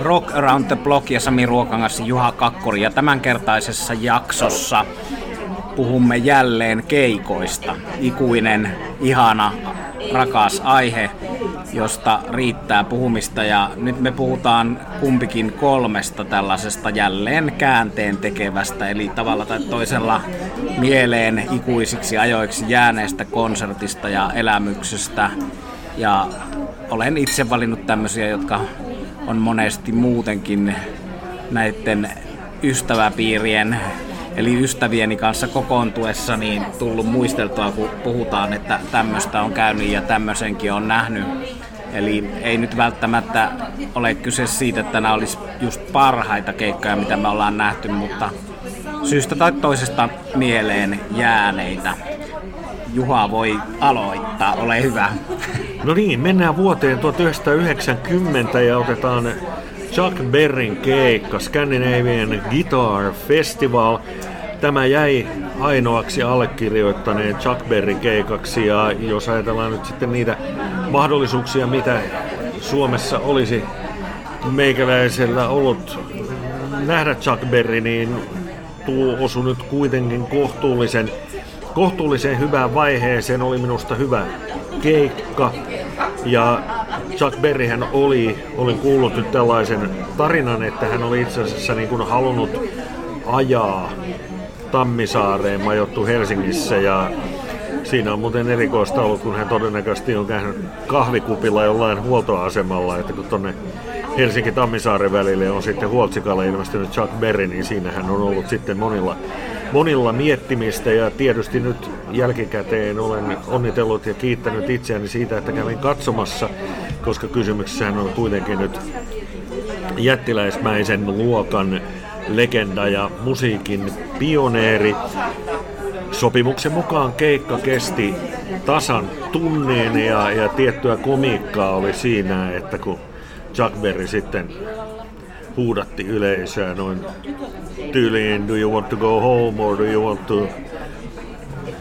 Rock Around the Block ja Sami Ruokangas Juha Kakkori. Ja tämänkertaisessa jaksossa puhumme jälleen keikoista. Ikuinen, ihana, rakas aihe, josta riittää puhumista. Ja nyt me puhutaan kumpikin kolmesta tällaisesta jälleen käänteen tekevästä, eli tavalla tai toisella mieleen ikuisiksi ajoiksi jääneestä konsertista ja elämyksestä. Ja olen itse valinnut tämmöisiä, jotka on monesti muutenkin näiden ystäväpiirien eli ystävieni kanssa kokoontuessa niin tullut muisteltua, kun puhutaan, että tämmöistä on käynyt ja tämmöisenkin on nähnyt. Eli ei nyt välttämättä ole kyse siitä, että nämä olisi just parhaita keikkoja, mitä me ollaan nähty, mutta syystä tai toisesta mieleen jääneitä. Juha voi aloittaa, ole hyvä. No niin, mennään vuoteen 1990 ja otetaan Chuck Berrin keikka, Scandinavian Guitar Festival. Tämä jäi ainoaksi allekirjoittaneen Chuck Berrin keikaksi ja jos ajatellaan nyt sitten niitä mahdollisuuksia, mitä Suomessa olisi meikäläisellä ollut nähdä Chuck Berry, niin tuo osu nyt kuitenkin kohtuullisen, kohtuullisen hyvään vaiheeseen. Oli minusta hyvä keikka ja Chuck Berryhän oli, olin kuullut nyt tällaisen tarinan, että hän oli itse asiassa niin kuin halunnut ajaa Tammisaareen, majoittu Helsingissä ja siinä on muuten erikoista ollut, kun hän todennäköisesti on käynyt kahvikupilla jollain huoltoasemalla, että kun tuonne Helsinki-Tammisaaren välille on sitten Huoltsikalle ilmestynyt Chuck Berry, niin siinähän on ollut sitten monilla, monilla miettimistä ja tietysti nyt jälkikäteen olen onnitellut ja kiittänyt itseäni siitä, että kävin katsomassa, koska kysymyksessähän on kuitenkin nyt jättiläismäisen luokan legenda ja musiikin pioneeri. Sopimuksen mukaan keikka kesti tasan tunnin ja, ja tiettyä komiikkaa oli siinä, että kun Chuck Berry sitten huudatti yleisöä noin tyyliin Do you want to go home or do you want to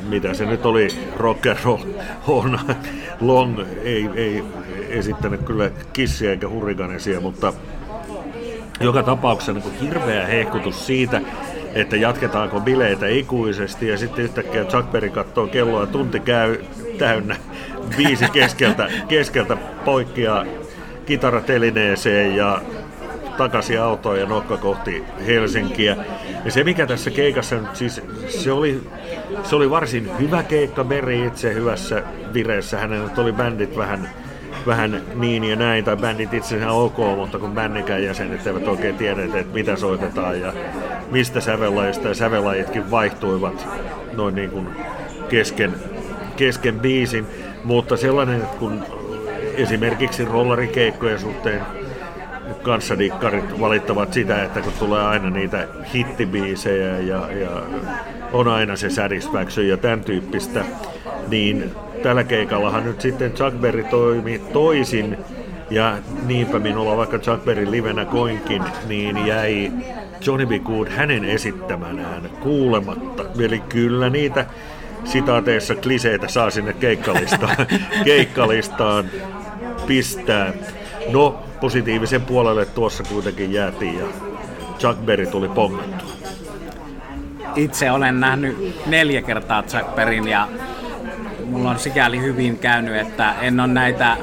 mitä se nyt oli, rock and roll, on. Long, ei, ei esittänyt kyllä kissiä eikä hurrikanesia, mutta joka tapauksessa niin hirveä hehkutus siitä, että jatketaanko bileitä ikuisesti. Ja sitten yhtäkkiä Chuck Berry katsoo kelloa tunti käy täynnä viisi keskeltä, keskeltä poikkia kitaratelineeseen ja takaisin autoon ja nokka kohti Helsinkiä. Ja se mikä tässä keikassa nyt siis, se oli, se oli varsin hyvä keikka, Berry itse hyvässä vireessä, hänellä oli bändit vähän vähän niin ja näin, tai bändit itse asiassa ok, mutta kun bändikään jäsenet eivät oikein tiedä, että mitä soitetaan ja mistä sävellajista, ja sävellajitkin vaihtuivat noin niin kuin kesken, kesken biisin, mutta sellainen, että kun esimerkiksi rollarikeikkojen suhteen kanssadikkarit valittavat sitä, että kun tulee aina niitä hittibiisejä ja, ja on aina se satisfaction ja tämän tyyppistä, niin tällä keikallahan nyt sitten Chuck Berry toimi toisin ja niinpä minulla vaikka Chuck Berry livenä koinkin, niin jäi Johnny B. Good hänen esittämänään kuulematta. Eli kyllä niitä sitaateissa kliseitä saa sinne keikkalistaan, keikkalistaan pistää. No, positiivisen puolelle tuossa kuitenkin jäätiin ja Chuck Berry tuli pongattua. Itse olen nähnyt neljä kertaa Chuck Berryn ja mulla on sikäli hyvin käynyt, että en ole näitä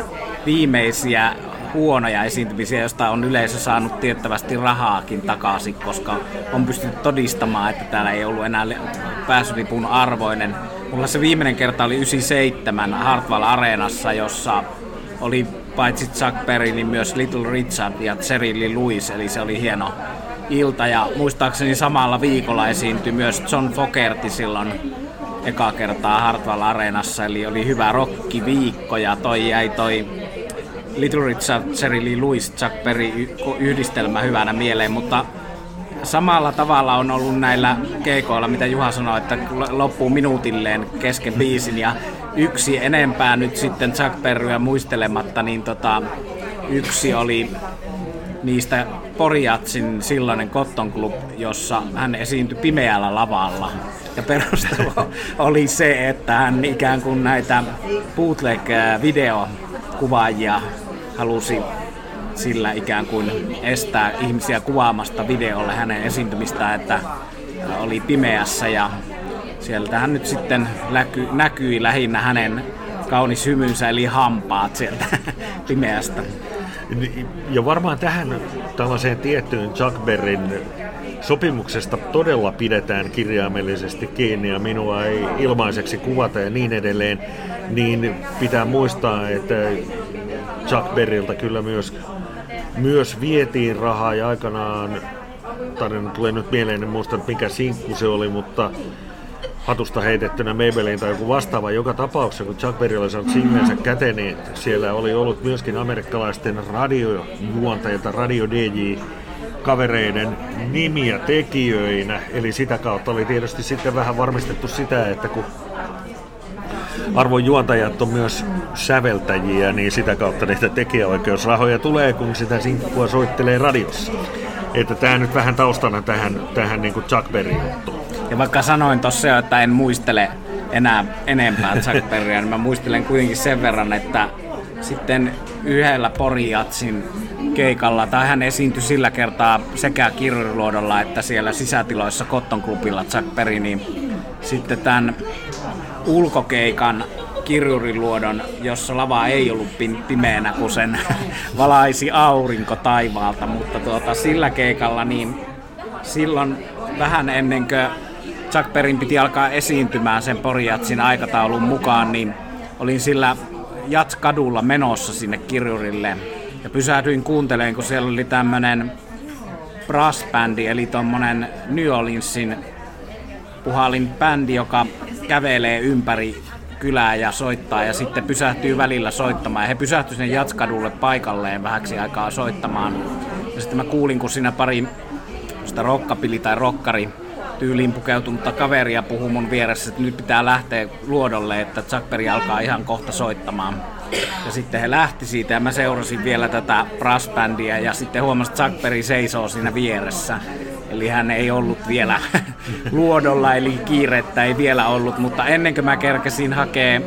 viimeisiä huonoja esiintymisiä, joista on yleisö saanut tiettävästi rahaakin takaisin, koska on pystytty todistamaan, että täällä ei ollut enää pääsylipun arvoinen. Mulla se viimeinen kerta oli 97 Hartwall Areenassa, jossa oli paitsi Chuck Berry, niin myös Little Richard ja Lee Lewis, eli se oli hieno ilta. Ja muistaakseni samalla viikolla esiintyi myös John Fogerty silloin eka kertaa Hartwall Areenassa, eli oli hyvä rokkiviikko ja toi jäi toi Little Richard, Lee Lewis, Chuck Berry yhdistelmä hyvänä mieleen, mutta samalla tavalla on ollut näillä keikoilla, mitä Juha sanoi, että loppuu minuutilleen kesken biisin ja yksi enempää nyt sitten Chuck Berryä muistelematta, niin tota, yksi oli niistä Poriatsin silloinen Cotton Club, jossa hän esiintyi pimeällä lavalla. Ja perustelu oli se, että hän ikään kuin näitä bootleg-videokuvaajia halusi sillä ikään kuin estää ihmisiä kuvaamasta videolle hänen esiintymistään, että oli pimeässä ja sieltähän nyt sitten näkyi, näkyi lähinnä hänen kaunis hymynsä eli hampaat sieltä pimeästä. Ja varmaan tähän tällaiseen tiettyyn Chuck Berryn sopimuksesta todella pidetään kirjaimellisesti kiinni ja minua ei ilmaiseksi kuvata ja niin edelleen, niin pitää muistaa, että Chuck Berryltä kyllä myös, myös vietiin rahaa ja aikanaan, tarina tulee nyt mieleen, en muista mikä sinkku se oli, mutta hatusta heitettynä Maybelline tai joku vastaava. Joka tapauksessa, kun Chuck Berry oli saanut singlensä käteen, niin siellä oli ollut myöskin amerikkalaisten radiojuontajilta, radio DJ kavereiden nimiä tekijöinä, eli sitä kautta oli tietysti sitten vähän varmistettu sitä, että kun arvon juontajat on myös säveltäjiä, niin sitä kautta niitä tekijäoikeusrahoja tulee, kun sitä sinkkua soittelee radiossa. Että tämä nyt vähän taustana tähän, tähän niin kuin Chuck Berry juttuun. Ja vaikka sanoin tuossa jo, että en muistele enää enempää Chuck Berryä, niin mä muistelen kuitenkin sen verran, että sitten yhdellä Porijatsin keikalla, tai hän esiintyi sillä kertaa sekä Kirjuriluodolla että siellä sisätiloissa Cotton Clubilla Chuck Berry, niin sitten tämän ulkokeikan kirjuriluodon, jossa lava ei ollut pimeänä, kun sen valaisi aurinko taivaalta, mutta tuota, sillä keikalla niin silloin vähän ennen kuin Chuck Berryn piti alkaa esiintymään sen Porijatsin aikataulun mukaan, niin olin sillä Jats-kadulla menossa sinne kirjurille. Ja pysähdyin kuuntelemaan, kun siellä oli tämmönen brass-bändi, eli tommonen New Orleansin puhalin bändi, joka kävelee ympäri kylää ja soittaa ja sitten pysähtyy välillä soittamaan. Ja he pysähtyivät sinne Jatskadulle paikalleen vähäksi aikaa soittamaan. Ja sitten mä kuulin, kun siinä pari sitä rokkapili tai rokkari tyyliin pukeutunutta kaveria puhuu mun vieressä, että nyt pitää lähteä luodolle, että Jackberry alkaa ihan kohta soittamaan. Ja sitten he lähti siitä ja mä seurasin vielä tätä brassbändiä ja sitten huomasin, että Jackberry seisoo siinä vieressä. Eli hän ei ollut vielä luodolla, eli kiirettä ei vielä ollut, mutta ennen kuin mä kerkesin hakea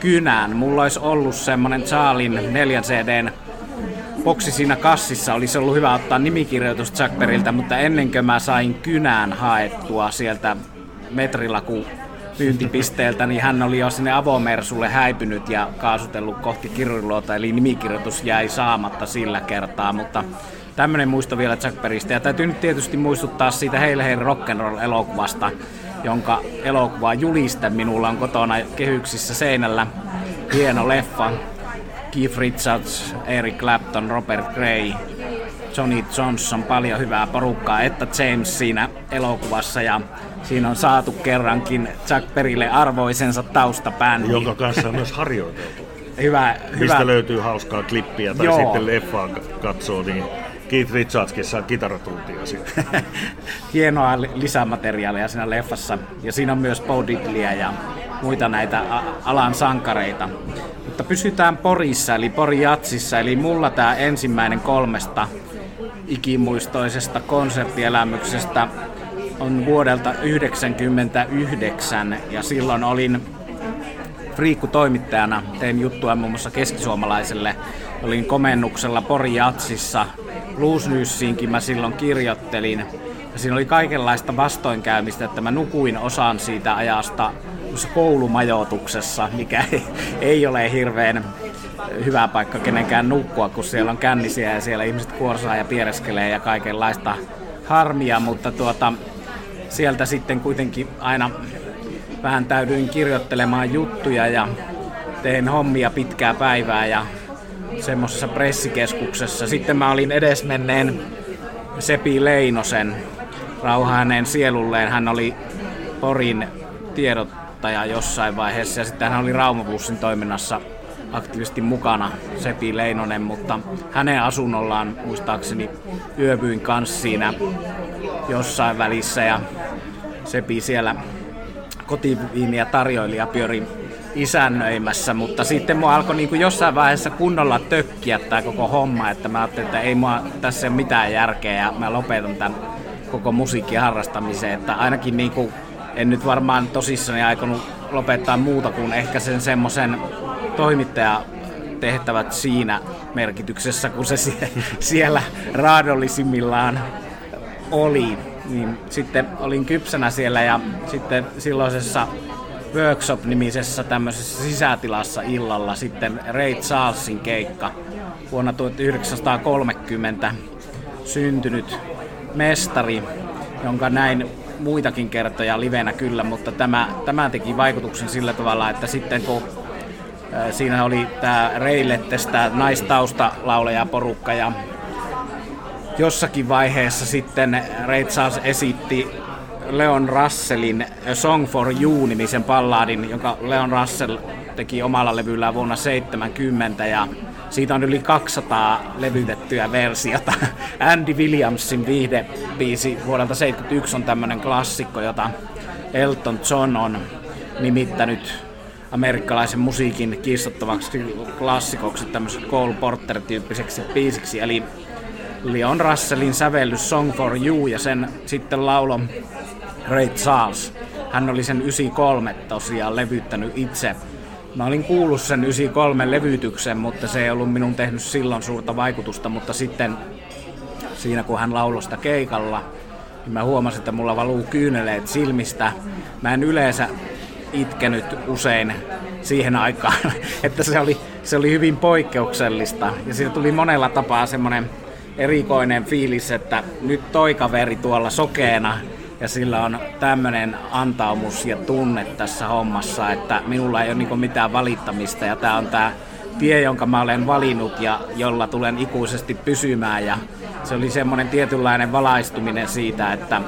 kynään, mulla olisi ollut semmonen Charlin 4 CDn boksi siinä kassissa. Olisi ollut hyvä ottaa nimikirjoitus Jackberiltä, mutta ennen kuin mä sain kynään haettua sieltä metrilaku pyyntipisteeltä, niin hän oli jo sinne avomersulle häipynyt ja kaasutellut kohti kirjuluota, eli nimikirjoitus jäi saamatta sillä kertaa, mutta tämmöinen muisto vielä Jackberistä. Ja täytyy nyt tietysti muistuttaa siitä Heille Heille Rock'n'Roll-elokuvasta, jonka elokuva juliste minulla on kotona kehyksissä seinällä. Hieno leffa, Keith Richards, Eric Clapton, Robert Gray, Johnny Johnson, paljon hyvää porukkaa, että James siinä elokuvassa ja siinä on saatu kerrankin Jack Perille arvoisensa taustabändi. Jonka kanssa on myös harjoiteltu. hyvä, Mistä hyvä. löytyy hauskaa klippiä tai Joo. sitten leffaa katsoo, niin Keith Richardskin kitaratuntia sitten. hienoa li- lisämateriaalia siinä leffassa. Ja siinä on myös Bo Diddleya ja muita näitä alan sankareita. Mutta pysytään Porissa, eli Pori Jatsissa. Eli mulla tämä ensimmäinen kolmesta ikimuistoisesta konserttielämyksestä on vuodelta 1999 ja silloin olin Friikku-toimittajana tein juttua muun muassa keskisuomalaiselle. Olin komennuksella Pori Jatsissa. Blues Newsiinkin mä silloin kirjoittelin. Ja siinä oli kaikenlaista vastoinkäymistä, että mä nukuin osan siitä ajasta koulumajoituksessa, mikä ei, ei ole hirveän hyvä paikka kenenkään nukkua, kun siellä on kännisiä ja siellä ihmiset kuorsaa ja piereskelee ja kaikenlaista harmia, mutta tuota, sieltä sitten kuitenkin aina vähän täydyin kirjoittelemaan juttuja ja tein hommia pitkää päivää ja semmoisessa pressikeskuksessa. Sitten mä olin edesmenneen Sepi Leinosen rauha sielulleen. Hän oli Porin tiedottaja jossain vaiheessa ja sitten hän oli Raumabussin toiminnassa aktiivisesti mukana Sepi Leinonen, mutta hänen asunnollaan muistaakseni yövyin kanssa siinä jossain välissä ja Sepi siellä kotiviiniä tarjoili ja pyöri isännöimässä, mutta sitten mua alkoi niin kuin jossain vaiheessa kunnolla tökkiä tämä koko homma, että mä ajattelin, että ei mua tässä ole mitään järkeä ja mä lopetan tämän koko musiikin harrastamisen, että ainakin niin kuin, en nyt varmaan tosissani aikonut lopettaa muuta kuin ehkä sen semmoisen toimittaja tehtävät siinä merkityksessä, kun se siellä raadollisimmillaan oli. Niin sitten olin kypsänä siellä ja sitten silloisessa Workshop-nimisessä tämmöisessä sisätilassa illalla sitten Ray Charlesin keikka. Vuonna 1930 syntynyt mestari, jonka näin muitakin kertoja livenä kyllä, mutta tämä, tämä teki vaikutuksen sillä tavalla, että sitten kun siinä oli tämä Reilettes, tämä naistausta porukka ja jossakin vaiheessa sitten Charles esitti Leon Russellin Song for You-nimisen palladin, jonka Leon Russell teki omalla levyllään vuonna 70 ja siitä on yli 200 levytettyä versiota. Andy Williamsin viihdebiisi vuodelta 71 on tämmöinen klassikko, jota Elton John on nimittänyt amerikkalaisen musiikin kiistottavaksi klassikoksi, tämmöiseksi Cole Porter-tyyppiseksi biisiksi, eli Leon Russellin sävellys Song for You ja sen sitten laulon Ray Charles. Hän oli sen 93 tosiaan levyttänyt itse. Mä olin kuullut sen 93 levytyksen, mutta se ei ollut minun tehnyt silloin suurta vaikutusta, mutta sitten siinä kun hän lauloi sitä keikalla, niin mä huomasin, että mulla valuu kyyneleet silmistä. Mä en yleensä itkenyt usein siihen aikaan, että se oli, se oli hyvin poikkeuksellista. Ja siitä tuli monella tapaa semmoinen erikoinen fiilis, että nyt toi kaveri tuolla sokeena ja sillä on tämmöinen antaumus ja tunne tässä hommassa, että minulla ei ole niin mitään valittamista ja tämä on tämä tie, jonka mä olen valinnut ja jolla tulen ikuisesti pysymään ja se oli semmoinen tietynlainen valaistuminen siitä, että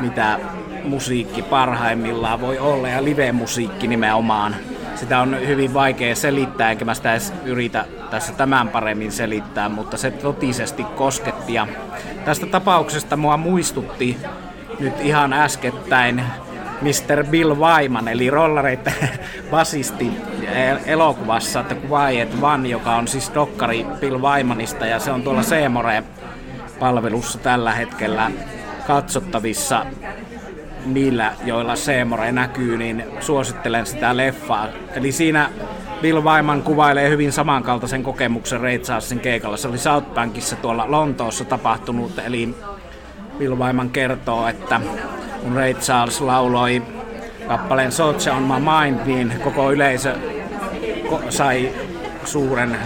mitä musiikki parhaimmillaan voi olla ja live-musiikki nimenomaan. Sitä on hyvin vaikea selittää, enkä mä sitä edes yritä tässä tämän paremmin selittää, mutta se totisesti kosketti. Ja tästä tapauksesta mua muistutti nyt ihan äskettäin Mr. Bill Wyman, eli rollareiden basisti elokuvassa The Quiet One, joka on siis dokkari Bill Wymanista, ja se on tuolla Seemore-palvelussa tällä hetkellä katsottavissa niillä, joilla Seemore näkyy, niin suosittelen sitä leffaa. Eli siinä Bill Wyman kuvailee hyvin samankaltaisen kokemuksen Charlesin keikalla. Se oli South Bankissa tuolla Lontoossa tapahtunut, eli Bill Wyman kertoo, että kun Ray Charles lauloi kappaleen Soldier on my mind, niin koko yleisö sai suuren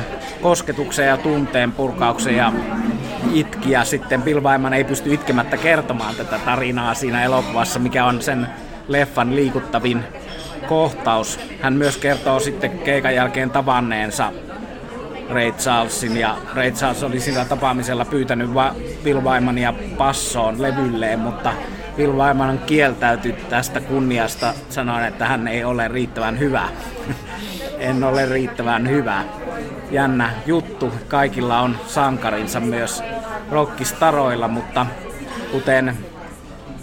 kosketuksen ja tunteen purkauksen ja itki ja sitten Bill Wyman ei pysty itkemättä kertomaan tätä tarinaa siinä elokuvassa, mikä on sen leffan liikuttavin kohtaus. Hän myös kertoo sitten keikan jälkeen tavanneensa Charlesin ja Charles oli sillä tapaamisella pyytänyt va- Bill Wymania passoon levylleen, mutta Bill Wyman kieltäytyi tästä kunniasta sanoen, että hän ei ole riittävän hyvä. en ole riittävän hyvä. Jännä juttu. Kaikilla on sankarinsa myös rockistaroilla, mutta kuten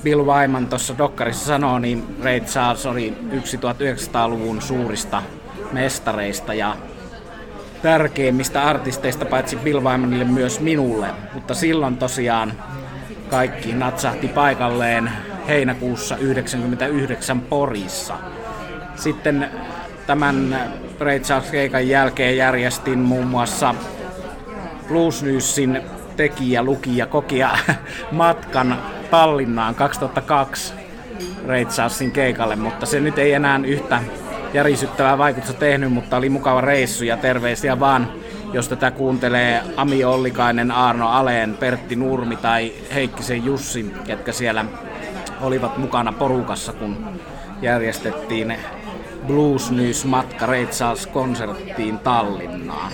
Bill Wyman tuossa dokkarissa sanoo, niin Ray Charles oli 1900-luvun suurista mestareista ja tärkeimmistä artisteista paitsi Bill Wymanille myös minulle. Mutta silloin tosiaan kaikki natsahti paikalleen heinäkuussa 1999 Porissa. Sitten tämän Ray keikan jälkeen järjestin muun muassa Blues Newsin tekijä, lukija, kokija matkan Tallinnaan 2002 Ray Charlesin keikalle, mutta se nyt ei enää yhtä järisyttävää vaikutusta tehnyt, mutta oli mukava reissu ja terveisiä vaan, jos tätä kuuntelee Ami Ollikainen, Arno Aleen, Pertti Nurmi tai Heikkisen Jussi, ketkä siellä olivat mukana porukassa, kun järjestettiin Blues News-matka Ray konserttiin Tallinnaan.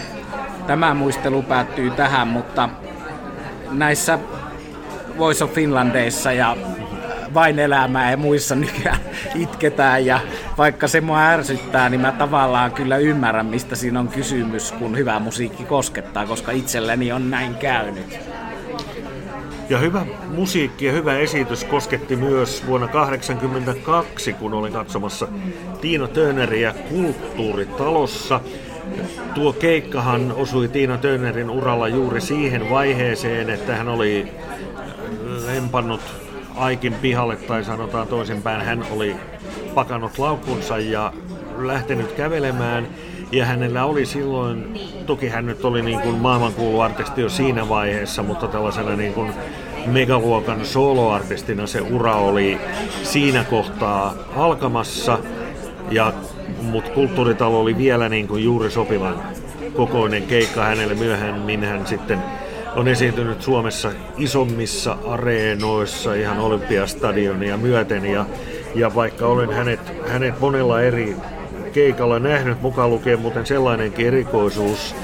Tämä muistelu päättyy tähän, mutta näissä Voice of Finlandeissa ja vain elämää ja muissa nykyään itketään ja vaikka se mua ärsyttää, niin mä tavallaan kyllä ymmärrän, mistä siinä on kysymys, kun hyvä musiikki koskettaa, koska itselleni on näin käynyt. Ja hyvä musiikki ja hyvä esitys kosketti myös vuonna 1982, kun olin katsomassa Tiina Töneriä kulttuuritalossa. Tuo keikkahan osui Tiina Tönerin uralla juuri siihen vaiheeseen, että hän oli lempannut Aikin pihalle, tai sanotaan toisinpäin, hän oli pakannut laukunsa ja lähtenyt kävelemään. Ja hänellä oli silloin, toki hän nyt oli niin kuin maailmankuulu artisti jo siinä vaiheessa, mutta tällaisena niin kuin megaluokan soloartistina se ura oli siinä kohtaa alkamassa. Ja, mutta kulttuuritalo oli vielä niin kuin juuri sopivan kokoinen keikka hänelle myöhemmin. Hän sitten on esiintynyt Suomessa isommissa areenoissa ihan Olympiastadionia myöten. Ja, ja vaikka olen hänet, hänet monella eri keikalla nähnyt, mukaan lukien muuten sellainenkin erikoisuus,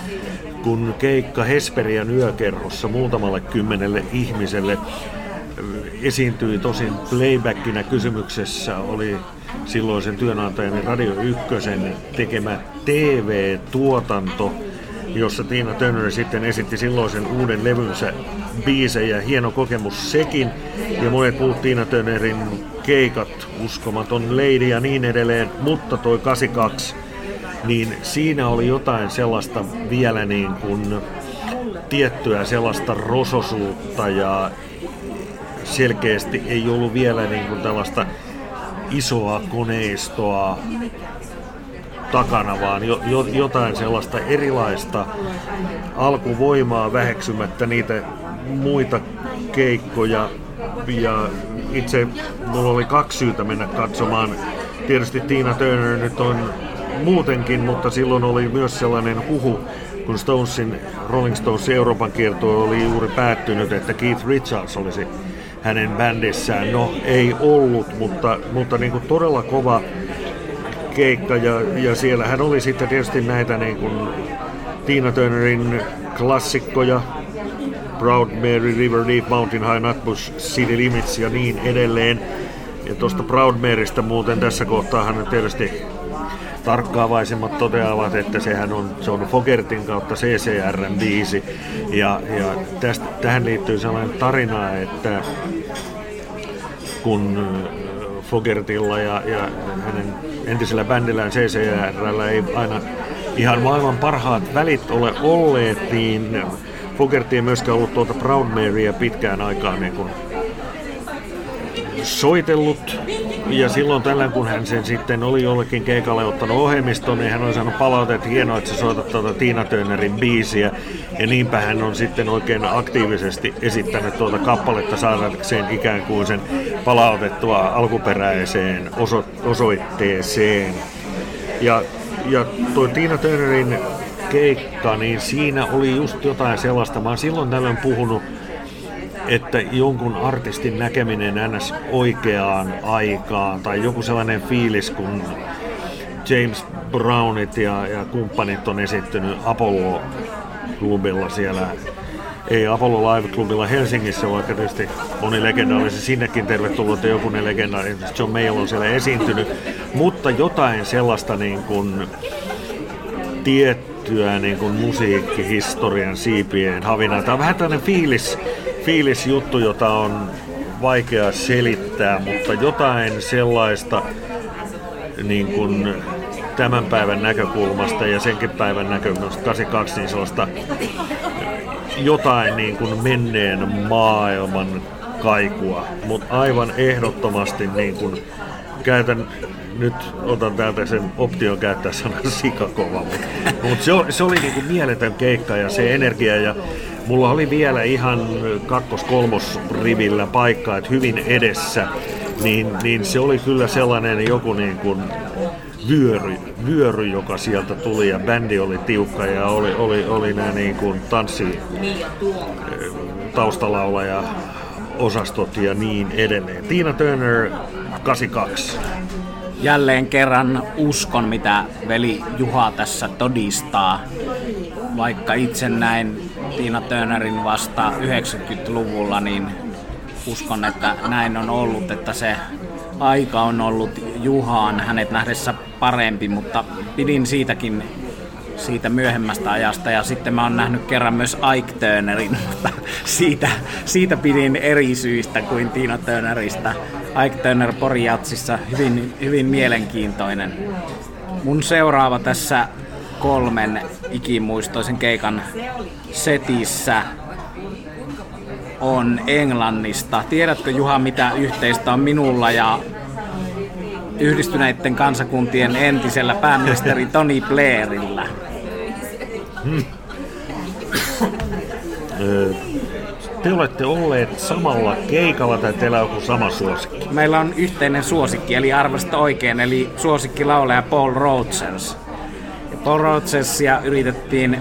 kun keikka Hesperian yökerhossa muutamalle kymmenelle ihmiselle esiintyi tosin playbackinä kysymyksessä oli silloisen työnantajani Radio Ykkösen tekemä TV-tuotanto, jossa Tiina Turner sitten esitti silloisen uuden levynsä biisejä. Hieno kokemus sekin. Ja monet muut Tiina Turnerin keikat, uskomaton Lady ja niin edelleen. Mutta toi 82, niin siinä oli jotain sellaista vielä niin kuin tiettyä sellaista rososuutta ja selkeästi ei ollut vielä niin kuin tällaista isoa koneistoa takana, vaan jo, jo, jotain sellaista erilaista alkuvoimaa väheksymättä niitä muita keikkoja. Ja itse mulla oli kaksi syytä mennä katsomaan. Tietysti Tina Turner nyt on muutenkin, mutta silloin oli myös sellainen huhu, kun Stonesin, Rolling Stonesin Euroopan kierto oli juuri päättynyt, että Keith Richards olisi hänen bändissään. No ei ollut, mutta, mutta niin kuin todella kova keikka ja, ja siellä hän oli sitten tietysti näitä niin kuin Tina Turnerin klassikkoja, Proud Mary, River Deep, Mountain High, Nutbush, City Limits ja niin edelleen. Ja tuosta Proud Marystä muuten tässä kohtaa hän tietysti tarkkaavaisemmat toteavat, että sehän on John Fogertin kautta CCRn biisi. Ja, ja tästä, tähän liittyy sellainen tarina, että kun Fogertilla ja, ja hänen entisellä bändillään CCRllä ei aina ihan maailman parhaat välit ole olleet, niin Fogerti ei myöskään ollut tuota Proud Marya pitkään aikaan niin kuin soitellut. Ja silloin tällä, kun hän sen sitten oli jollekin keikalle ottanut ohjelmistoon, niin hän on saanut palautetta, että hienoa, että sä soitat tuota Tiina Turnerin biisiä. Ja niinpä hän on sitten oikein aktiivisesti esittänyt tuota kappaletta saadakseen ikään kuin sen palautettua alkuperäiseen oso- osoitteeseen. Ja, ja tuo Tiina Turnerin keikka, niin siinä oli just jotain sellaista. Mä oon silloin tällöin puhunut että jonkun artistin näkeminen ns. oikeaan aikaan tai joku sellainen fiilis, kun James Brownit ja, ja kumppanit on esittynyt Apollo-klubilla siellä ei Apollo Live-klubilla Helsingissä, vaikka tietysti moni legenda olisi sinnekin tervetullut ja joku legenda, John Mayall on siellä esiintynyt, mutta jotain sellaista niin kuin tiettyä niin kuin musiikkihistorian siipien havinaa. Tämä on vähän tällainen fiilis, fiilisjuttu, jota on vaikea selittää, mutta jotain sellaista niin kuin tämän päivän näkökulmasta ja senkin päivän näkökulmasta 82, niin sellaista jotain niin kuin menneen maailman kaikua, mutta aivan ehdottomasti niin kuin käytän nyt otan täältä sen option käyttää sanan sikakova, mutta, mutta se, se oli niin kuin mieletön keikka ja se energia ja Mulla oli vielä ihan kakkos-kolmos rivillä paikka, että hyvin edessä, niin, niin se oli kyllä sellainen joku niin kuin vyöry, vyöry, joka sieltä tuli ja bändi oli tiukka ja oli, oli, oli nämä niin kuin tanssi taustalaulaja osastot ja niin edelleen. Tina Turner 82. Jälleen kerran uskon, mitä veli Juha tässä todistaa. Vaikka itse näin Tiina Turnerin vasta 90-luvulla, niin uskon, että näin on ollut, että se aika on ollut Juhaan hänet nähdessä parempi, mutta pidin siitäkin siitä myöhemmästä ajasta ja sitten mä oon nähnyt kerran myös Ike Turnerin, mutta siitä, siitä pidin eri syistä kuin Tiina Turnerista. Ike Turner Poriatsissa hyvin, hyvin mielenkiintoinen. Mun seuraava tässä kolmen ikimuistoisen keikan setissä on Englannista. Tiedätkö Juha, mitä yhteistä on minulla ja yhdistyneiden kansakuntien entisellä pääministeri Tony Blairilla. Hmm. Te olette olleet samalla keikalla tai teillä on joku sama suosikki? Meillä on yhteinen suosikki, eli arvosta oikein, eli suosikki laulaja Paul Rogers. Paul Rogersia yritettiin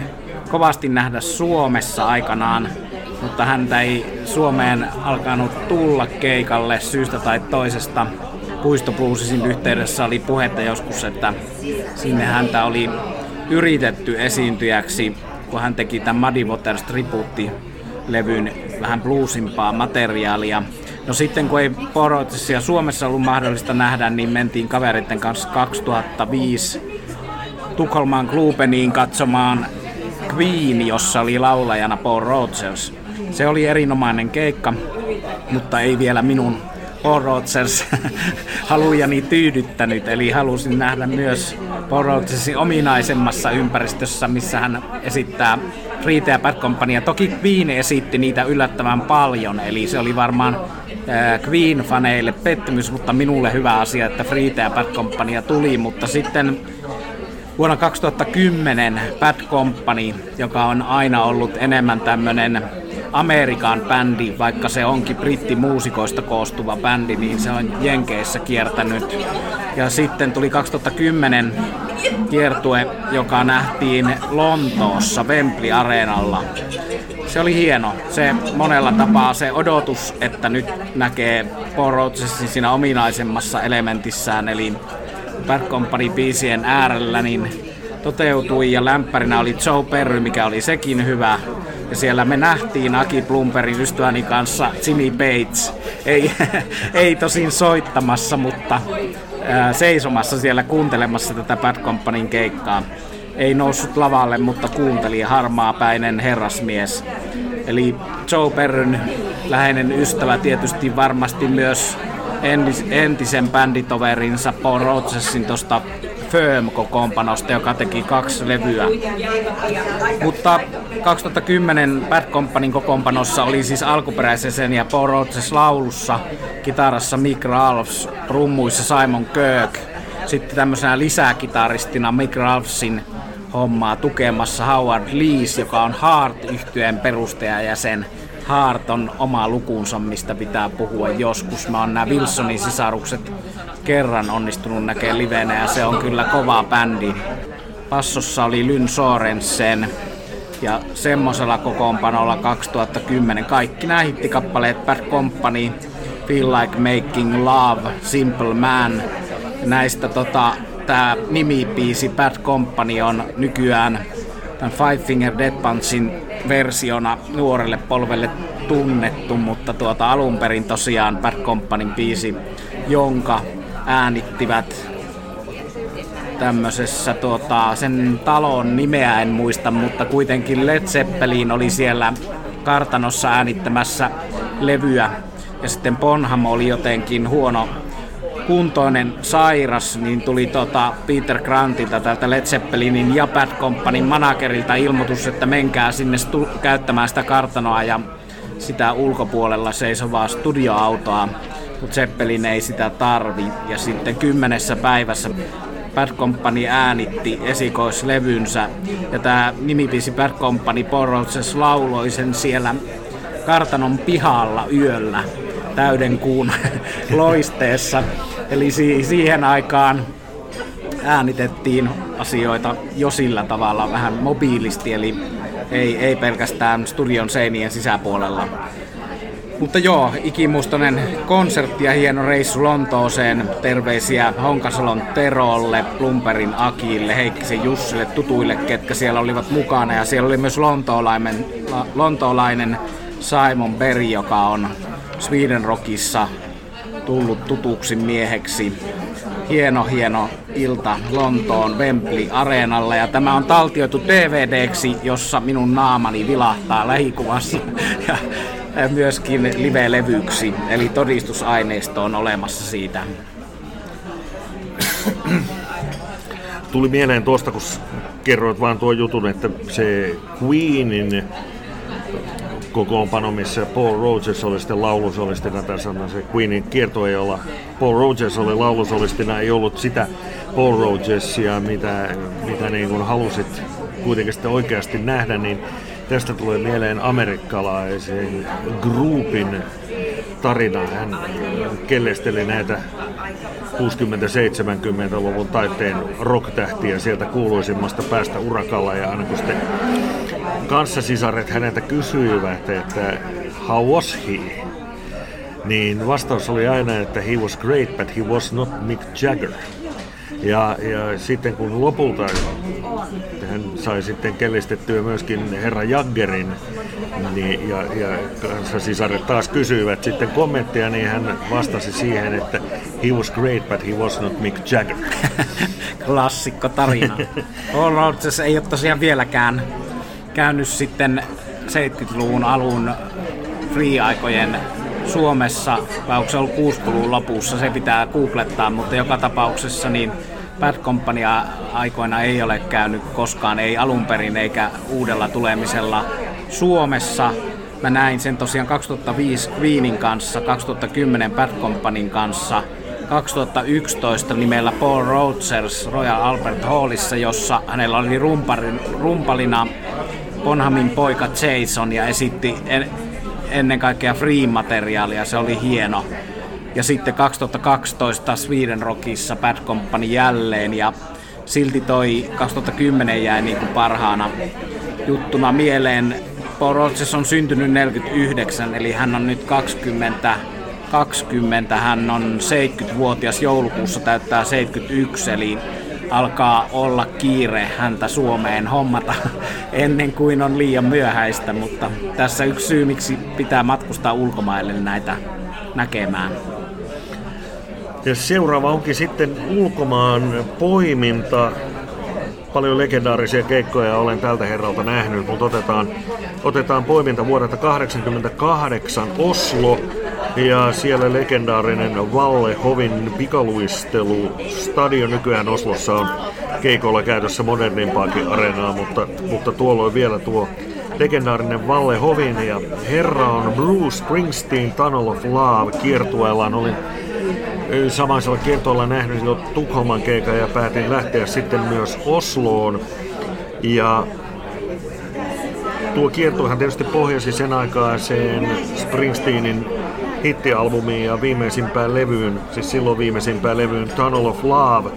kovasti nähdä Suomessa aikanaan, mutta häntä ei Suomeen alkanut tulla keikalle syystä tai toisesta. Puistobluesisin yhteydessä oli puhetta joskus, että sinne häntä oli yritetty esiintyjäksi, kun hän teki tämän Muddy Waters levyn vähän bluesimpaa materiaalia. No sitten kun ei Porotisia Suomessa ollut mahdollista nähdä, niin mentiin kavereiden kanssa 2005 Tukholman Klubeniin katsomaan Queen, jossa oli laulajana Paul Rogers. Se oli erinomainen keikka, mutta ei vielä minun Paul Rogers halujani tyydyttänyt, eli halusin nähdä myös Paul Rogersin ominaisemmassa ympäristössä, missä hän esittää Riita ja Bad Company. Toki Queen esitti niitä yllättävän paljon, eli se oli varmaan Queen-faneille pettymys, mutta minulle hyvä asia, että Friite ja Bad Company tuli, mutta sitten vuonna 2010 Bad Company, joka on aina ollut enemmän tämmöinen Amerikan bändi, vaikka se onkin brittimuusikoista koostuva bändi, niin se on Jenkeissä kiertänyt. Ja sitten tuli 2010 kiertue, joka nähtiin Lontoossa Wembley Areenalla. Se oli hieno. Se monella tapaa se odotus, että nyt näkee Paul siinä ominaisemmassa elementissään, eli Bad Company-biisien äärellä, niin toteutui ja lämpärinä oli Joe Perry, mikä oli sekin hyvä. Ja siellä me nähtiin Aki Plumperin ystäväni kanssa Jimmy Bates. Ei, ei tosin soittamassa, mutta seisomassa siellä kuuntelemassa tätä Bad Companyn keikkaa. Ei noussut lavalle, mutta kuunteli harmaapäinen herrasmies. Eli Joe Perryn läheinen ystävä tietysti varmasti myös entisen bänditoverinsa Paul Rogersin tuosta Firm-kokoonpanosta, joka teki kaksi levyä. Mutta 2010 Bad Companyn kokoonpanossa oli siis alkuperäisen ja Paul Rogers laulussa, kitarassa Mick Ralphs, rummuissa Simon Kirk, sitten tämmöisenä lisäkitaristina Mick Ralphsin hommaa tukemassa Howard Lees, joka on heart yhtyeen perustajajäsen. Heart on oma lukunsa, mistä pitää puhua joskus. Mä oon nämä Wilsonin sisarukset kerran onnistunut näkemään livenä ja se on kyllä kova bändi. Passossa oli Lyn Sorensen ja semmosella kokoonpanolla 2010 kaikki nämä hittikappaleet Bad Company, Feel Like Making Love, Simple Man. Näistä tota, tämä nimipiisi Bad Company on nykyään tämän Five Finger Dead Punchin versiona nuorelle polvelle tunnettu, mutta tuota alun perin tosiaan Bad Companyn biisi, jonka äänittivät tämmöisessä tuota, sen talon nimeä en muista, mutta kuitenkin Led Zeppelin oli siellä kartanossa äänittämässä levyä. Ja sitten Bonham oli jotenkin huono kuntoinen sairas, niin tuli tota Peter Grantilta tältä Led Zeppelinin ja Bad Companyn managerilta ilmoitus, että menkää sinne stu- käyttämään sitä kartanoa ja sitä ulkopuolella seisovaa studioautoa, mutta Zeppelin ei sitä tarvi. Ja sitten kymmenessä päivässä Bad Company äänitti esikoislevynsä. Ja tämä nimibiisi Bad Company Porroches lauloi sen siellä kartanon pihalla yöllä täyden kuun loisteessa. Eli siihen aikaan äänitettiin asioita jo sillä tavalla vähän mobiilisti, eli ei, ei pelkästään studion seinien sisäpuolella. Mutta joo, ikimuistoinen konsertti ja hieno reissu Lontooseen. Terveisiä Honkasalon Terolle, Plumperin Akille, Heikkisen Jussille, tutuille, ketkä siellä olivat mukana. Ja siellä oli myös lontoolainen, lontoolainen Simon Berry, joka on Sweden Rockissa tullut tutuksi mieheksi. Hieno, hieno ilta Lontoon Wembley Areenalla ja tämä on taltioitu DVDksi, jossa minun naamani vilahtaa lähikuvassa ja myöskin live-levyksi, eli todistusaineisto on olemassa siitä. Tuli mieleen tuosta, kun kerroit vaan tuo jutun, että se Queenin kokoonpano, missä Paul Rogers oli sitten laulusolistina. Tässä on se Queenin kiertue, jolla Paul Rogers oli laulusolistina. Ei ollut sitä Paul Rogersia, mitä, mitä niin kuin halusit kuitenkin sitten oikeasti nähdä, niin tästä tulee mieleen amerikkalaisen groupin tarina. Hän kellesteli näitä 60-70-luvun taitteen rocktähtiä sieltä kuuluisimmasta päästä urakalla ja aina kun sitten kanssasisaret häneltä kysyivät, että how was he? Niin vastaus oli aina, että he was great, but he was not Mick Jagger. Ja, ja sitten kun lopulta hän sai sitten kellistettyä myöskin herra Jaggerin, niin, ja, ja kanssa sisaret taas kysyivät sitten kommenttia, niin hän vastasi siihen, että he was great, but he was not Mick Jagger. Klassikko tarina. All Rodgers ei ole tosiaan vieläkään käynyt sitten 70-luvun alun free-aikojen Suomessa, vai onko se ollut 60-luvun lopussa, se pitää googlettaa, mutta joka tapauksessa niin Bad Company aikoina ei ole käynyt koskaan, ei alun perin eikä uudella tulemisella Suomessa. Mä näin sen tosiaan 2005 Viinin kanssa, 2010 Bad Companyn kanssa, 2011 nimellä Paul Rogers Royal Albert Hallissa, jossa hänellä oli rumpalina Bonhamin poika Jason ja esitti en, ennen kaikkea free-materiaalia, se oli hieno. Ja sitten 2012 Sweden Rockissa Bad Company jälleen ja silti toi 2010 jäi niin kuin parhaana juttuna mieleen. Paul Rogers on syntynyt 49, eli hän on nyt 20, 20 hän on 70-vuotias joulukuussa täyttää 71, eli alkaa olla kiire häntä Suomeen hommata ennen kuin on liian myöhäistä, mutta tässä yksi syy, miksi pitää matkustaa ulkomaille näitä näkemään. Ja seuraava onkin sitten ulkomaan poiminta. Paljon legendaarisia keikkoja olen tältä herralta nähnyt, mutta otetaan, otetaan poiminta vuodelta 1988 Oslo. Ja siellä legendaarinen Valle Hovin pikaluistelu. Stadion nykyään Oslossa on keikolla käytössä modernimpaakin areenaa, mutta, mutta tuolloin vielä tuo legendaarinen Valle Hovin ja herra on Bruce Springsteen Tunnel of Love kiertueellaan. Olin samaisella kiertoilla nähnyt jo Tukholman keikan ja päätin lähteä sitten myös Osloon. Ja tuo kiertohan tietysti pohjasi sen aikaiseen Springsteenin hittialbumiin ja viimeisimpään levyyn, siis silloin viimeisimpään levyyn Tunnel of Love.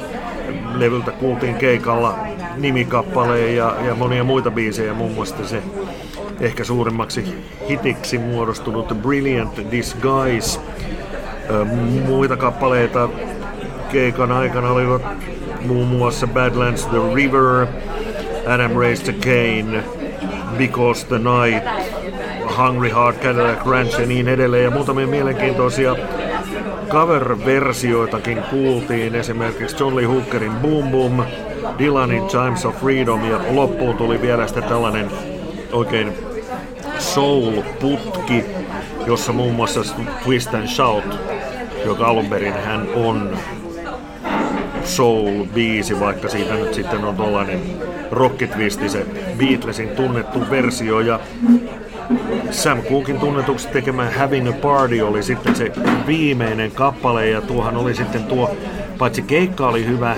Levyltä kuultiin keikalla nimikappaleen ja, ja monia muita biisejä, muun muassa se ehkä suurimmaksi hitiksi muodostunut Brilliant Disguise – Muita kappaleita keikan aikana olivat muun muassa Badlands The River, Adam Raised the Cane, Because the Night, Hungry Heart Cadillac Ranch ja niin edelleen. Ja muutamia mielenkiintoisia cover-versioitakin kuultiin, esimerkiksi John Lee Hookerin Boom Boom, Dylanin Times of Freedom ja loppuun tuli vielä sitten tällainen oikein soul-putki, jossa muun muassa Twist and Shout joka alun perin hän on soul-biisi, vaikka siitä nyt sitten on tuollainen rockitwisti, se Beatlesin tunnettu versio. Ja Sam Cookin tunnetuksi tekemä Having a Party oli sitten se viimeinen kappale ja tuohan oli sitten tuo, paitsi keikka oli hyvä,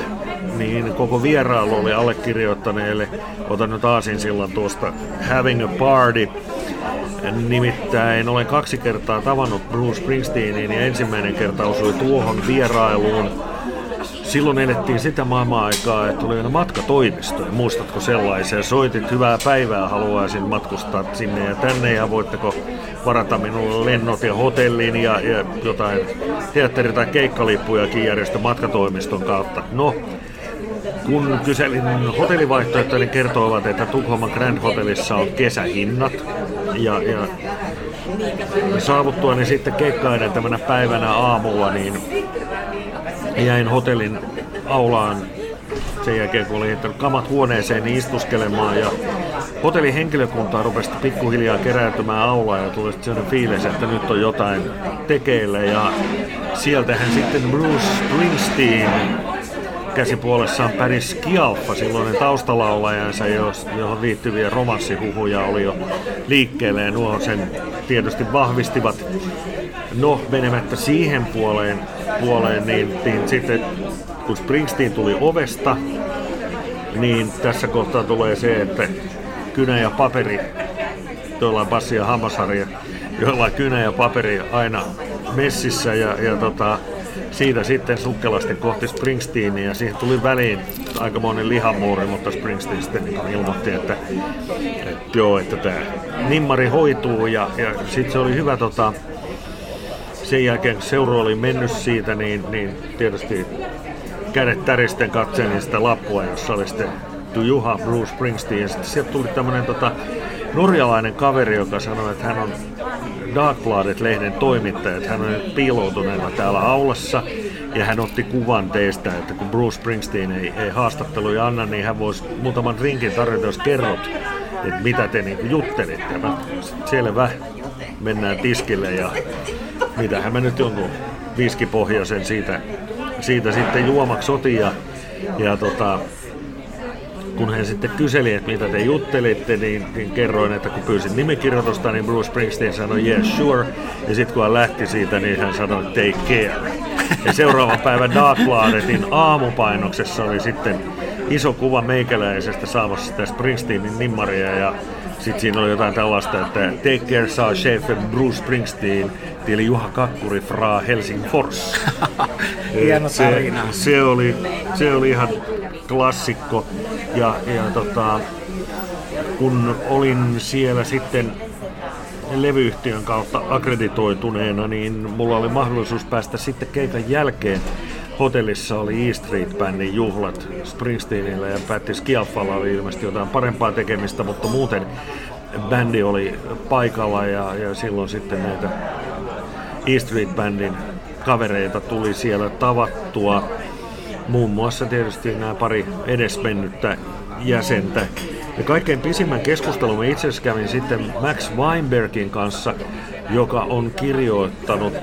niin koko vierailu oli allekirjoittaneelle, otan nyt aasin sillan tuosta Having a Party, Nimittäin olen kaksi kertaa tavannut Bruce Springsteenin ja ensimmäinen kerta osui tuohon vierailuun. Silloin elettiin sitä maailmaa-aikaa, että oli aina matkatoimistoja. Muistatko sellaisia? Soitit hyvää päivää, haluaisin matkustaa sinne ja tänne ja voitteko varata minulle lennot ja hotellin ja, ja jotain teatteri- tai keikkalippujakin järjestä matkatoimiston kautta. No, kun kyselin hotellivaihtoehtoja, niin kertoivat, että Tukholman Grand Hotellissa on kesähinnat. Ja, ja saavuttua niin sitten keikkaa edeltävänä päivänä aamulla, niin jäin hotellin aulaan. Sen jälkeen, kun olin heittänyt kamat huoneeseen niin istuskelemaan ja hotellin henkilökuntaa rupesi pikkuhiljaa keräytymään aulaan ja tuli sitten sellainen fiilis, että nyt on jotain tekeillä. Ja sieltähän sitten Bruce Springsteen käsipuolessaan Paris Skialfa, silloinen taustalaulajansa, johon liittyviä romanssihuhuja oli jo liikkeelle ja nuo sen tietysti vahvistivat. No, menemättä siihen puoleen, puoleen niin, niin sitten kun Springsteen tuli ovesta, niin tässä kohtaa tulee se, että kynä ja paperi, tuolla Bassi ja Hammasarja, joilla kynä ja paperi aina messissä ja, ja tota, siitä sitten sukkelasti kohti Springsteenia ja siihen tuli väliin aikamoinen lihamuuri, mutta Springsteen sitten niin ilmoitti, että, että joo, että tämä nimmari hoituu ja, ja sitten se oli hyvä tota, sen jälkeen kun seura oli mennyt siitä, niin, niin tietysti kädet täristen katselin sitä lappua, jossa oli sitten Juha Bruce Springsteen. Ja sitten sieltä tuli tämmöinen tota, norjalainen kaveri, joka sanoi, että hän on Darkbladet-lehden toimittaja, että hän on piiloutuneena täällä aulassa ja hän otti kuvan teistä, että kun Bruce Springsteen ei, ei haastatteluja anna, niin hän voisi muutaman rinkin tarjota, jos kerrot, että mitä te niin juttelitte. Selvä, mennään tiskille ja mitähän mä nyt jonkun viskipohjaisen siitä, siitä sitten juomaksi otin ja, ja tota, kun hän sitten kyseli, että mitä te juttelitte, niin, niin kerroin, että kun pyysin nimikirjoitusta, niin Bruce Springsteen sanoi yes, sure. Ja sitten kun hän lähti siitä, niin hän sanoi take care. Ja seuraavan päivän Darkbladetin aamupainoksessa oli sitten iso kuva meikäläisestä saamassa sitä Springsteenin nimmaria ja sitten siinä oli jotain tällaista, että Take care saa chefen Bruce Springsteen till Juha Kakkuri fra Helsingfors. Hieno tarina. Se, se, oli, se oli ihan klassikko. Ja, ja tota, kun olin siellä sitten levyyhtiön kautta akkreditoituneena, niin mulla oli mahdollisuus päästä sitten keikan jälkeen. Hotellissa oli E Street Bandin juhlat Springsteenillä ja Patti Skiaffalla oli ilmeisesti jotain parempaa tekemistä, mutta muuten bändi oli paikalla ja, ja silloin sitten näitä E Street Bandin kavereita tuli siellä tavattua. Muun muassa tietysti nämä pari edesmennyttä jäsentä. Ja kaikkein pisimmän keskustelun mä itse asiassa kävin sitten Max Weinbergin kanssa, joka on kirjoittanut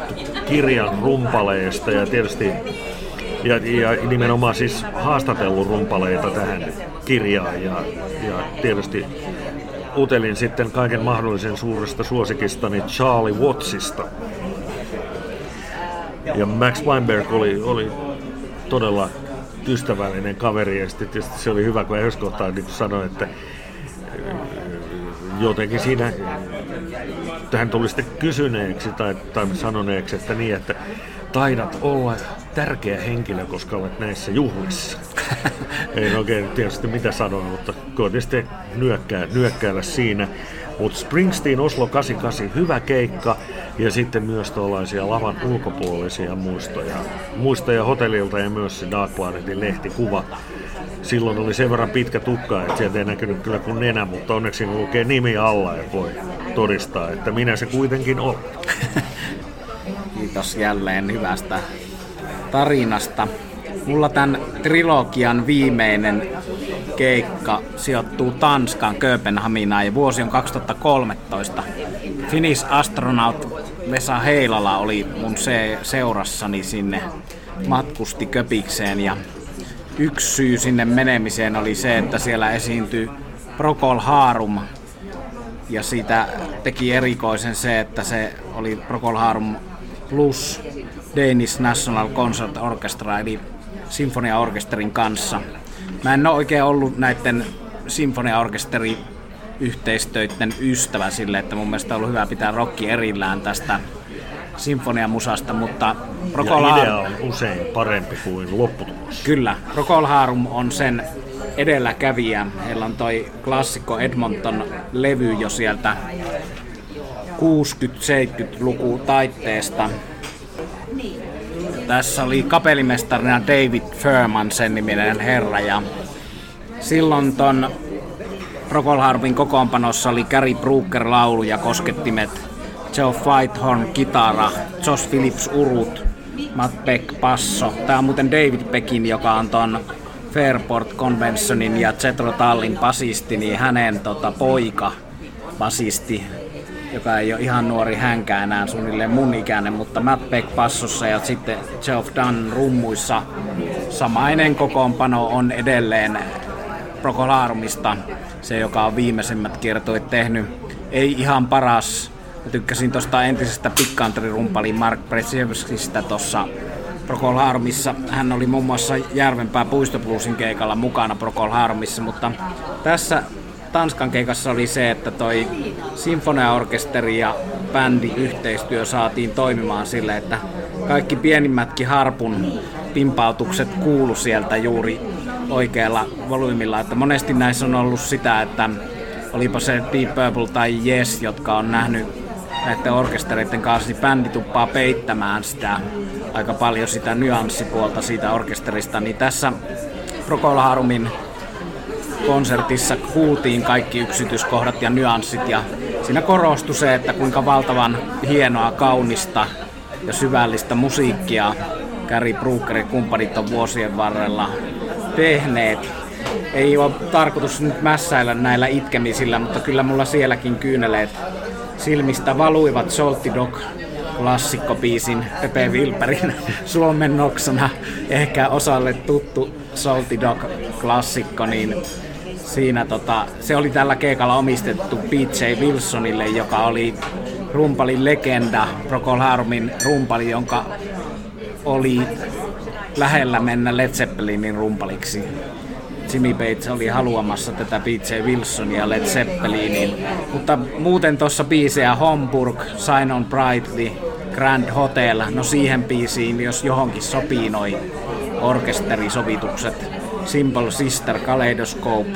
kirjan rumpaleista ja tietysti ja, ja nimenomaan siis haastatellut rumpaleita tähän kirjaan ja, ja tietysti utelin sitten kaiken mahdollisen suuresta suosikistani Charlie Wattsista. Ja Max Weinberg oli, oli todella ystävällinen kaveri ja sitten tietysti se oli hyvä, kun yhdessä kohtaa niin sanoi, että jotenkin siinä hän tuli sitten kysyneeksi tai, tai sanoneeksi, että niin, että taidat olla tärkeä henkilö, koska olet näissä juhlissa. en oikein tietysti mitä sanoa, mutta koitin sitten nyökkää, nyökkäällä siinä. Mutta Springsteen Oslo 88, hyvä keikka ja sitten myös tuollaisia lavan ulkopuolisia muistoja. Muistoja hotellilta ja myös se Dark Planetin lehtikuva. Silloin oli sen verran pitkä tukka, että sieltä ei näkynyt kyllä kuin nenä, mutta onneksi lukee nimi alla ja voi todistaa, että minä se kuitenkin on. Kiitos jälleen hyvästä tarinasta. Mulla tämän trilogian viimeinen keikka sijoittuu Tanskaan, Kööpenhaminaan ja vuosi on 2013. Finnish Astronaut Vesa Heilala oli mun se, seurassani sinne matkusti Köpikseen ja yksi syy sinne menemiseen oli se, että siellä esiintyi Procol Harum ja siitä teki erikoisen se, että se oli Procol Harum plus Danish National Concert Orchestra eli sinfoniaorkesterin kanssa. Mä en ole oikein ollut näiden sinfoniaorkesteri yhteistöiden ystävä sille, että mun mielestä on ollut hyvä pitää rokki erillään tästä sinfoniamusasta, mutta Procol ja idea on usein parempi kuin lopputulos. Kyllä, Harum on sen edelläkävijä. Heillä on toi klassikko Edmonton-levy jo sieltä 60-70-luku taitteesta. Tässä oli kapellimestarina David Furman, sen niminen herra. Ja silloin ton Procol Harbin kokoonpanossa oli Gary Brooker laulu ja koskettimet, Joe Whitehorn kitara, Josh Phillips urut, Matt Beck passo. Tää on muuten David Beckin, joka on ton Fairport Conventionin ja Zetro Tallin basisti, niin hänen tota, poika basisti joka ei ole ihan nuori hänkään enää suunnilleen mun ikäinen, mutta Matt Beck passossa ja sitten Geoff Dunn rummuissa samainen kokoonpano on edelleen Procolarumista, se joka on viimeisimmät kiertoit tehnyt. Ei ihan paras. Mä tykkäsin tuosta entisestä Country-rumpali Mark Brzezinskista tuossa Procol Harmissa. Hän oli muun muassa Järvenpää Puistobluesin keikalla mukana Procol Harmissa, mutta tässä Tanskan keikassa oli se, että toi sinfoniaorkesteri ja bändi yhteistyö saatiin toimimaan sille, että kaikki pienimmätkin harpun pimpautukset kuulu sieltä juuri oikealla volyymilla. Että monesti näissä on ollut sitä, että olipa se Deep Purple tai Yes, jotka on nähnyt näiden orkestereiden kanssa, niin bändi tuppaa peittämään sitä aika paljon sitä nyanssipuolta siitä orkesterista, niin tässä Procol Harumin konsertissa kuultiin kaikki yksityiskohdat ja nyanssit ja siinä korostui se, että kuinka valtavan hienoa, kaunista ja syvällistä musiikkia Gary Brooker kumppanit on vuosien varrella tehneet. Ei ole tarkoitus nyt mässäillä näillä itkemisillä, mutta kyllä mulla sielläkin kyyneleet silmistä valuivat Salty Dog klassikkopiisin Pepe Wilperin suomennoksana ehkä osalle tuttu Salty Dog klassikko, niin siinä tota, se oli tällä keikalla omistettu PJ Wilsonille, joka oli rumpalin legenda, Procol Harumin rumpali, jonka oli lähellä mennä Led Zeppelinin rumpaliksi. Jimmy Bates oli haluamassa tätä PJ Wilsonia Led Zeppelinin. Mutta muuten tuossa biisejä Homburg, Sign on Brightly, Grand Hotel, no siihen biisiin, jos johonkin sopii noi orkesterisovitukset. Simple Sister, Kaleidoscope,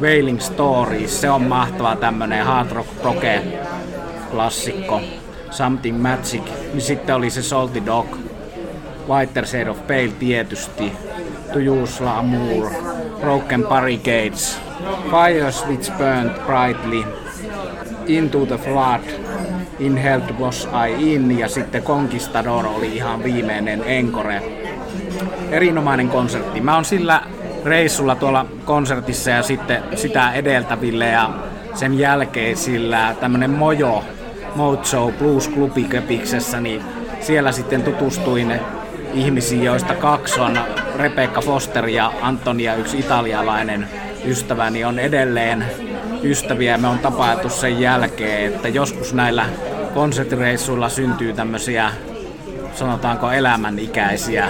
Wailing Stories, se on mahtava tämmönen hard rock roke klassikko. Something Magic, niin sitten oli se Salty Dog, Whiter Shade of Pale tietysti, To Use L'amour, Broken Barricades, Fires Which Burned Brightly, Into the Flood, In Health Was I In. Ja sitten Conquistador oli ihan viimeinen enkore. Erinomainen konsertti. Mä oon sillä reissulla tuolla konsertissa ja sitten sitä edeltäville ja sen jälkeen sillä tämmönen mojo Mojo Blues Clubi Köpiksessä, niin siellä sitten tutustuin ihmisiin, joista kaksi on Rebecca Foster ja Antonia, yksi italialainen ystäväni, on edelleen ystäviä. Me on tapailtu sen jälkeen, että joskus näillä konserttireissuilla syntyy tämmöisiä sanotaanko elämänikäisiä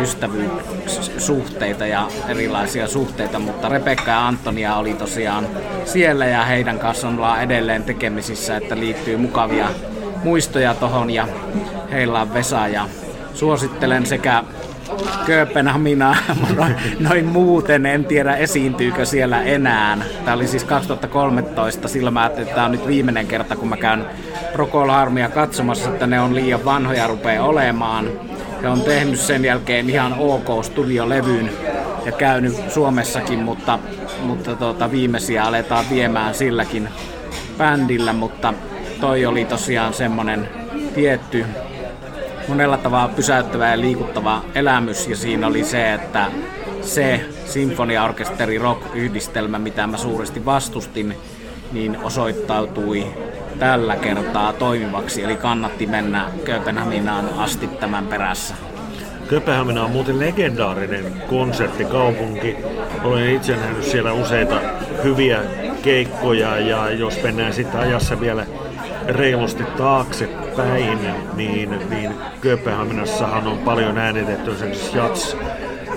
ystävyyssuhteita ja erilaisia suhteita, mutta Rebekka ja Antonia oli tosiaan siellä ja heidän kanssaan ollaan edelleen tekemisissä, että liittyy mukavia muistoja tohon ja heillä on Vesa ja suosittelen sekä Kööpenhaminaa noin, noin muuten, en tiedä esiintyykö siellä enää. Tämä oli siis 2013, silloin mä että tämä on nyt viimeinen kerta, kun mä käyn Procol Harmia katsomassa, että ne on liian vanhoja rupeaa olemaan. He on tehnyt sen jälkeen ihan ok studiolevyn ja käynyt Suomessakin, mutta, mutta tuota, viimeisiä aletaan viemään silläkin bändillä, mutta toi oli tosiaan semmonen tietty monella tavalla pysäyttävä ja liikuttava elämys ja siinä oli se, että se sinfoniaorkesteri rock-yhdistelmä, mitä mä suuresti vastustin, niin osoittautui tällä kertaa toimivaksi, eli kannatti mennä Kööpenhaminaan asti tämän perässä. Kööpenhamina on muuten legendaarinen konserttikaupunki. Olen itse nähnyt siellä useita hyviä keikkoja ja jos mennään sitten ajassa vielä reilusti taaksepäin, niin, niin Kööpenhaminassahan on paljon äänitetty esimerkiksi Jats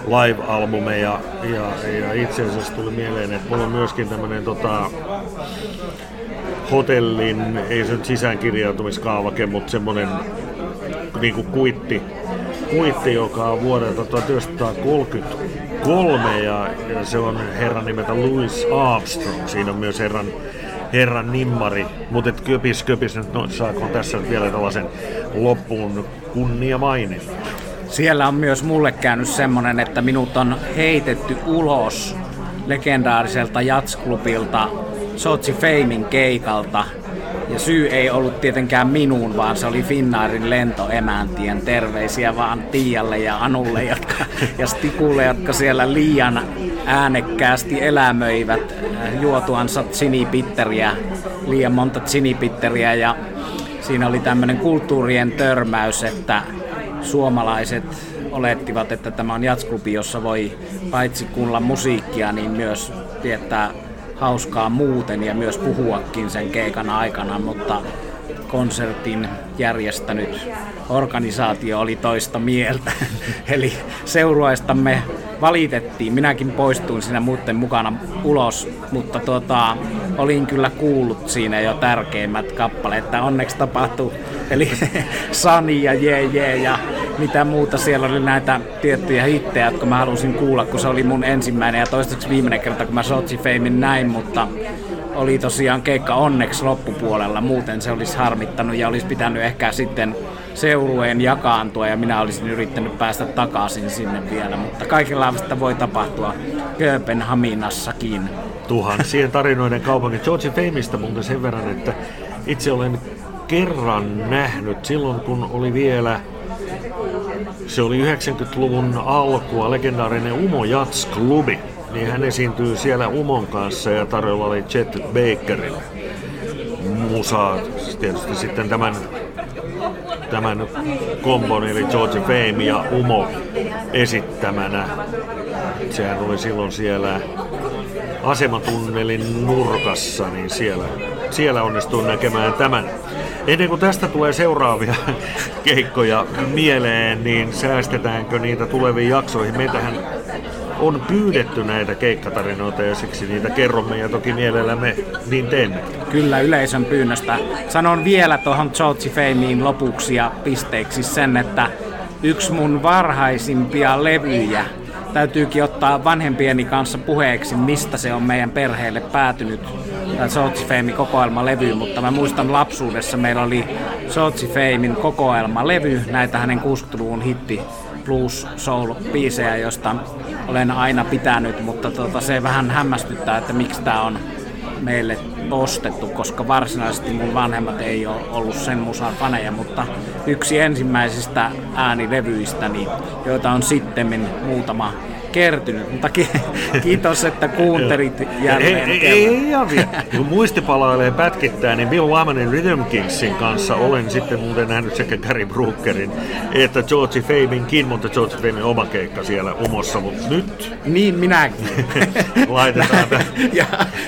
live-albumeja ja, ja itse asiassa tuli mieleen, että mulla on myöskin tämmöinen tota, hotellin, ei se nyt sisäänkirjautumiskaavake, mutta semmoinen niin kuin kuitti, kuitti, joka on vuodelta 1933 ja, ja se on herran nimeltä Louis Armstrong. Siinä on myös herran herran nimmari, mutta köpis köpis nyt no, saako tässä nyt vielä tällaisen loppuun kunnia mainin. Siellä on myös mulle käynyt semmonen, että minut on heitetty ulos legendaariselta jatsklubilta Sotsi Feimin keikalta. Ja syy ei ollut tietenkään minuun, vaan se oli Finnaarin lentoemäntien terveisiä vaan Tialle ja Anulle jotka, ja Stikulle, jotka siellä liian äänekkäästi elämöivät äh, juotuansa sinipitteriä, liian monta sinipitteriä ja siinä oli tämmöinen kulttuurien törmäys, että suomalaiset olettivat, että tämä on jatsklubi, jossa voi paitsi kuulla musiikkia, niin myös viettää hauskaa muuten ja myös puhuakin sen keikan aikana, mutta konsertin järjestänyt organisaatio oli toista mieltä. Eli seurueistamme valitettiin. Minäkin poistuin siinä muuten mukana ulos, mutta tuota, olin kyllä kuullut siinä jo tärkeimmät kappaleet, onneksi tapahtui. Eli Sani ja Jee Jee ja mitä muuta. Siellä oli näitä tiettyjä hittejä, jotka mä halusin kuulla, kun se oli mun ensimmäinen ja toistaiseksi viimeinen kerta, kun mä Sochi Famein näin, mutta oli tosiaan keikka onneksi loppupuolella, muuten se olisi harmittanut ja olisi pitänyt ehkä sitten seurueen jakaantua ja minä olisin yrittänyt päästä takaisin sinne vielä, mutta kaikenlaista voi tapahtua Kööpenhaminassakin. Tuhansien tarinoiden kaupunki. George Fameista muuten sen verran, että itse olen kerran nähnyt silloin, kun oli vielä se oli 90-luvun alkua, legendaarinen Umo Jats Klubi. Niin hän esiintyy siellä Umon kanssa ja tarjolla oli Chet Bakerin musaa. Tietysti sitten tämän, tämän kombon eli George Fame ja Umo esittämänä. Sehän oli silloin siellä asematunnelin nurkassa, niin siellä, siellä onnistuin näkemään tämän. Ennen kuin tästä tulee seuraavia keikkoja mieleen, niin säästetäänkö niitä tuleviin jaksoihin? Meitähän on pyydetty näitä keikkatarinoita ja siksi niitä kerromme ja toki mielellämme niin teemme. Kyllä yleisön pyynnöstä. Sanon vielä tuohon George Fameen lopuksi ja pisteeksi sen, että yksi mun varhaisimpia levyjä täytyykin ottaa vanhempieni kanssa puheeksi, mistä se on meidän perheelle päätynyt. Tämä Sochi Famein kokoelmalevy, mutta mä muistan lapsuudessa meillä oli Sochi Famein kokoelmalevy, näitä hänen 60-luvun hitti blues soul biisejä, josta olen aina pitänyt, mutta tota, se vähän hämmästyttää, että miksi tämä on meille ostettu, koska varsinaisesti mun vanhemmat ei ole ollut sen musan faneja, mutta yksi ensimmäisistä äänilevyistäni, joita on sitten muutama kertynyt, mutta kiitos, että kuuntelit jälleen ei, ei, ei ihan vielä. Kun muisti palailee pätkittäin, niin Bill Wymanin Rhythm Kingsin kanssa olen sitten muuten nähnyt sekä Gary Brookerin että George Faminkin, mutta George Famin oma keikka siellä umossa, mutta nyt... Niin minäkin. Laitetaan ja,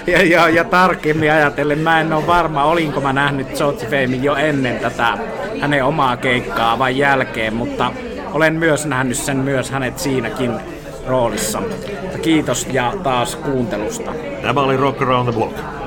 ja, ja, ja, tarkemmin ajatellen, mä en ole varma, olinko mä nähnyt George Famin jo ennen tätä hänen omaa keikkaa vai jälkeen, mutta olen myös nähnyt sen myös hänet siinäkin roolissa. Kiitos ja taas kuuntelusta. Tämä oli Rock Around the Block.